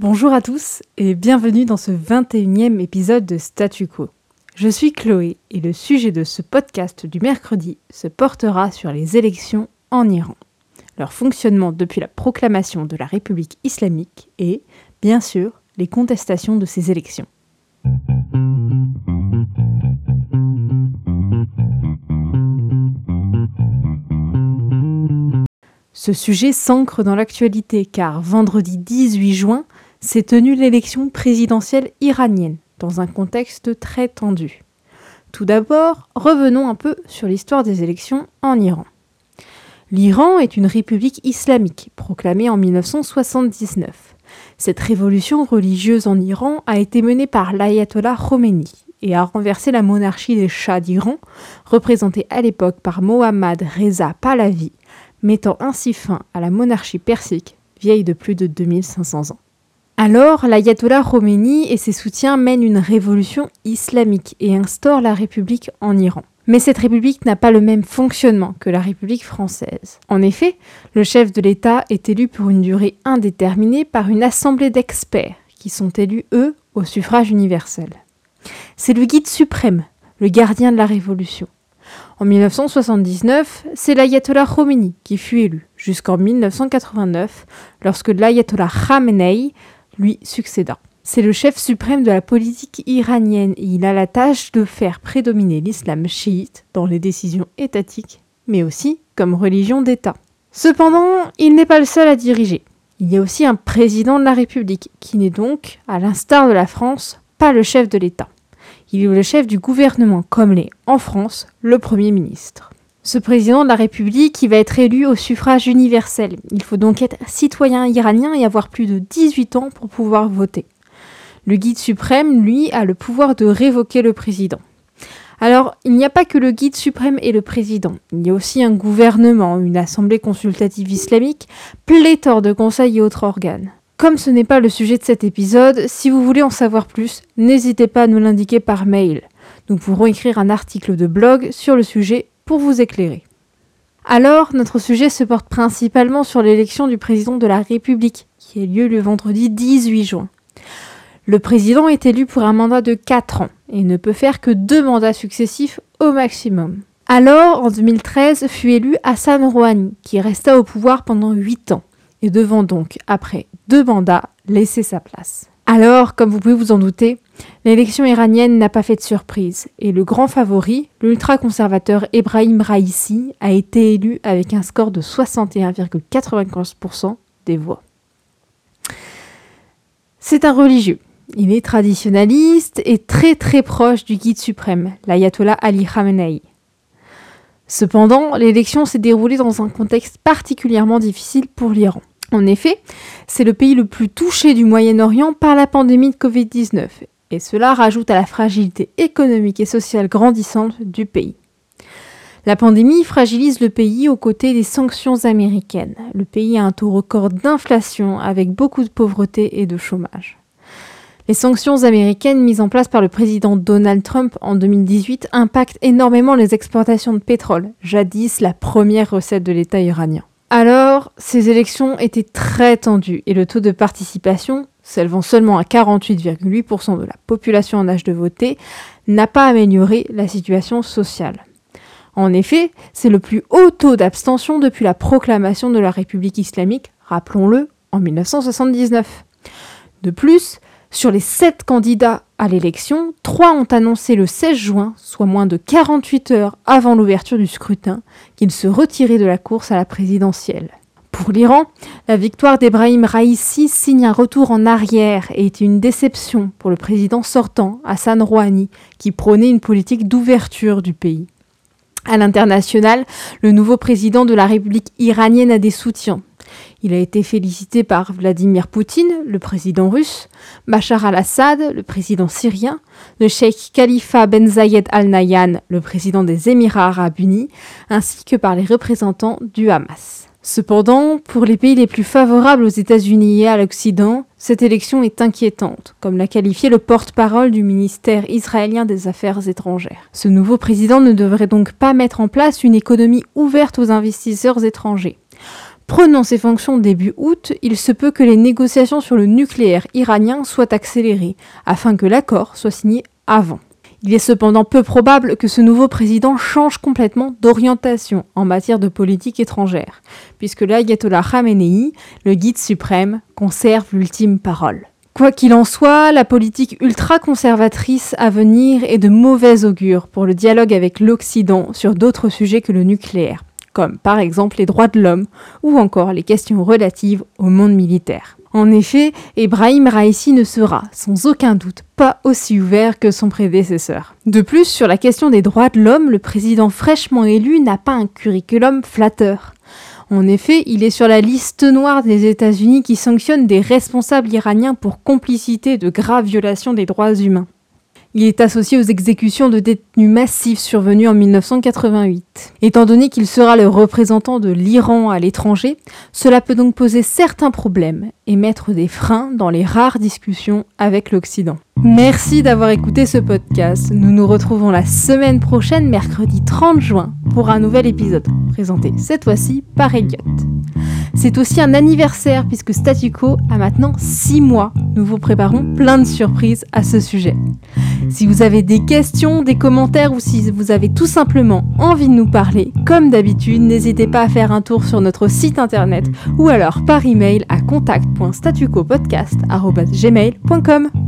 Bonjour à tous et bienvenue dans ce 21e épisode de Statu Quo. Je suis Chloé et le sujet de ce podcast du mercredi se portera sur les élections en Iran, leur fonctionnement depuis la proclamation de la République islamique et, bien sûr, les contestations de ces élections. Ce sujet s'ancre dans l'actualité car vendredi 18 juin, s'est tenue l'élection présidentielle iranienne, dans un contexte très tendu. Tout d'abord, revenons un peu sur l'histoire des élections en Iran. L'Iran est une république islamique, proclamée en 1979. Cette révolution religieuse en Iran a été menée par l'ayatollah Khomeini et a renversé la monarchie des Shahs d'Iran, représentée à l'époque par Mohammad Reza Pahlavi, mettant ainsi fin à la monarchie persique, vieille de plus de 2500 ans. Alors, l'ayatollah Khomeini et ses soutiens mènent une révolution islamique et instaurent la République en Iran. Mais cette République n'a pas le même fonctionnement que la République française. En effet, le chef de l'État est élu pour une durée indéterminée par une assemblée d'experts qui sont élus, eux, au suffrage universel. C'est le guide suprême, le gardien de la Révolution. En 1979, c'est l'ayatollah Khomeini qui fut élu, jusqu'en 1989, lorsque l'ayatollah Khamenei lui succéda. C'est le chef suprême de la politique iranienne et il a la tâche de faire prédominer l'islam chiite dans les décisions étatiques, mais aussi comme religion d'État. Cependant, il n'est pas le seul à diriger. Il y a aussi un président de la République, qui n'est donc, à l'instar de la France, pas le chef de l'État. Il est le chef du gouvernement, comme l'est en France le Premier ministre ce président de la République qui va être élu au suffrage universel. Il faut donc être citoyen iranien et avoir plus de 18 ans pour pouvoir voter. Le guide suprême, lui, a le pouvoir de révoquer le président. Alors, il n'y a pas que le guide suprême et le président. Il y a aussi un gouvernement, une assemblée consultative islamique, pléthore de conseils et autres organes. Comme ce n'est pas le sujet de cet épisode, si vous voulez en savoir plus, n'hésitez pas à nous l'indiquer par mail. Nous pourrons écrire un article de blog sur le sujet pour vous éclairer. Alors, notre sujet se porte principalement sur l'élection du président de la République, qui a lieu le vendredi 18 juin. Le président est élu pour un mandat de 4 ans et ne peut faire que deux mandats successifs au maximum. Alors, en 2013, fut élu Hassan Rouhani, qui resta au pouvoir pendant 8 ans, et devant donc, après deux mandats, laisser sa place. Alors, comme vous pouvez vous en douter, l'élection iranienne n'a pas fait de surprise et le grand favori, l'ultra-conservateur Ebrahim Raisi, a été élu avec un score de 61,95% des voix. C'est un religieux. Il est traditionnaliste et très très proche du guide suprême, l'ayatollah Ali Khamenei. Cependant, l'élection s'est déroulée dans un contexte particulièrement difficile pour l'Iran. En effet, c'est le pays le plus touché du Moyen-Orient par la pandémie de Covid-19, et cela rajoute à la fragilité économique et sociale grandissante du pays. La pandémie fragilise le pays aux côtés des sanctions américaines. Le pays a un taux record d'inflation avec beaucoup de pauvreté et de chômage. Les sanctions américaines mises en place par le président Donald Trump en 2018 impactent énormément les exportations de pétrole, jadis la première recette de l'État iranien. Alors, ces élections étaient très tendues et le taux de participation, s'élevant seulement à 48,8% de la population en âge de voter, n'a pas amélioré la situation sociale. En effet, c'est le plus haut taux d'abstention depuis la proclamation de la République islamique, rappelons-le, en 1979. De plus, sur les sept candidats à l'élection, trois ont annoncé le 16 juin, soit moins de 48 heures avant l'ouverture du scrutin, qu'ils se retiraient de la course à la présidentielle. Pour l'Iran, la victoire d'Ebrahim Raisi signe un retour en arrière et est une déception pour le président sortant, Hassan Rouhani, qui prônait une politique d'ouverture du pays. À l'international, le nouveau président de la République iranienne a des soutiens. Il a été félicité par Vladimir Poutine, le président russe, Bachar al-Assad, le président syrien, le cheikh Khalifa Ben Zayed al-Nahyan, le président des Émirats arabes unis, ainsi que par les représentants du Hamas. Cependant, pour les pays les plus favorables aux États-Unis et à l'Occident, cette élection est inquiétante, comme l'a qualifié le porte-parole du ministère israélien des Affaires étrangères. Ce nouveau président ne devrait donc pas mettre en place une économie ouverte aux investisseurs étrangers. Prenant ses fonctions début août, il se peut que les négociations sur le nucléaire iranien soient accélérées, afin que l'accord soit signé avant. Il est cependant peu probable que ce nouveau président change complètement d'orientation en matière de politique étrangère, puisque l'ayatollah Khamenei, le guide suprême, conserve l'ultime parole. Quoi qu'il en soit, la politique ultra-conservatrice à venir est de mauvais augure pour le dialogue avec l'Occident sur d'autres sujets que le nucléaire, comme par exemple les droits de l'homme ou encore les questions relatives au monde militaire. En effet, Ebrahim Raisi ne sera, sans aucun doute, pas aussi ouvert que son prédécesseur. De plus, sur la question des droits de l'homme, le président fraîchement élu n'a pas un curriculum flatteur. En effet, il est sur la liste noire des États-Unis qui sanctionne des responsables iraniens pour complicité de graves violations des droits humains. Il est associé aux exécutions de détenus massifs survenus en 1988. Étant donné qu'il sera le représentant de l'Iran à l'étranger, cela peut donc poser certains problèmes et mettre des freins dans les rares discussions avec l'Occident. Merci d'avoir écouté ce podcast. Nous nous retrouvons la semaine prochaine, mercredi 30 juin, pour un nouvel épisode, présenté cette fois-ci par Elliot. C'est aussi un anniversaire puisque Statuco a maintenant 6 mois. Nous vous préparons plein de surprises à ce sujet. Si vous avez des questions, des commentaires ou si vous avez tout simplement envie de nous parler, comme d'habitude, n'hésitez pas à faire un tour sur notre site internet ou alors par email à contact.statucopodcast.gmail.com.